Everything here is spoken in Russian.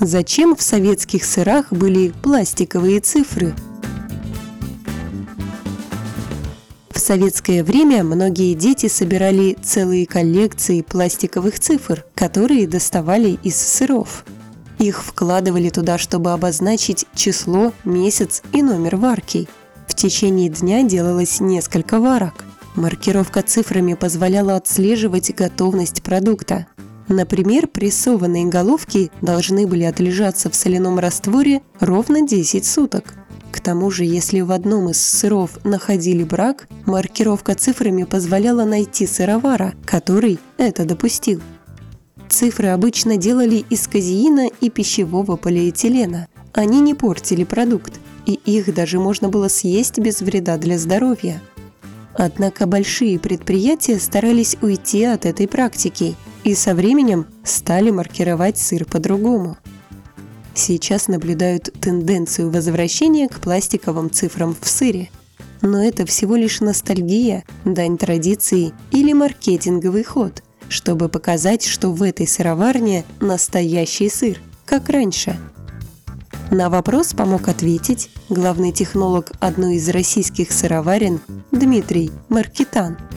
Зачем в советских сырах были пластиковые цифры? В советское время многие дети собирали целые коллекции пластиковых цифр, которые доставали из сыров. Их вкладывали туда, чтобы обозначить число, месяц и номер варки. В течение дня делалось несколько варок. Маркировка цифрами позволяла отслеживать готовность продукта. Например, прессованные головки должны были отлежаться в соляном растворе ровно 10 суток. К тому же, если в одном из сыров находили брак, маркировка цифрами позволяла найти сыровара, который это допустил. Цифры обычно делали из казеина и пищевого полиэтилена. Они не портили продукт, и их даже можно было съесть без вреда для здоровья. Однако большие предприятия старались уйти от этой практики и со временем стали маркировать сыр по-другому. Сейчас наблюдают тенденцию возвращения к пластиковым цифрам в сыре. Но это всего лишь ностальгия, дань традиции или маркетинговый ход – чтобы показать, что в этой сыроварне настоящий сыр, как раньше. На вопрос помог ответить главный технолог одной из российских сыроварен Дмитрий Маркитан –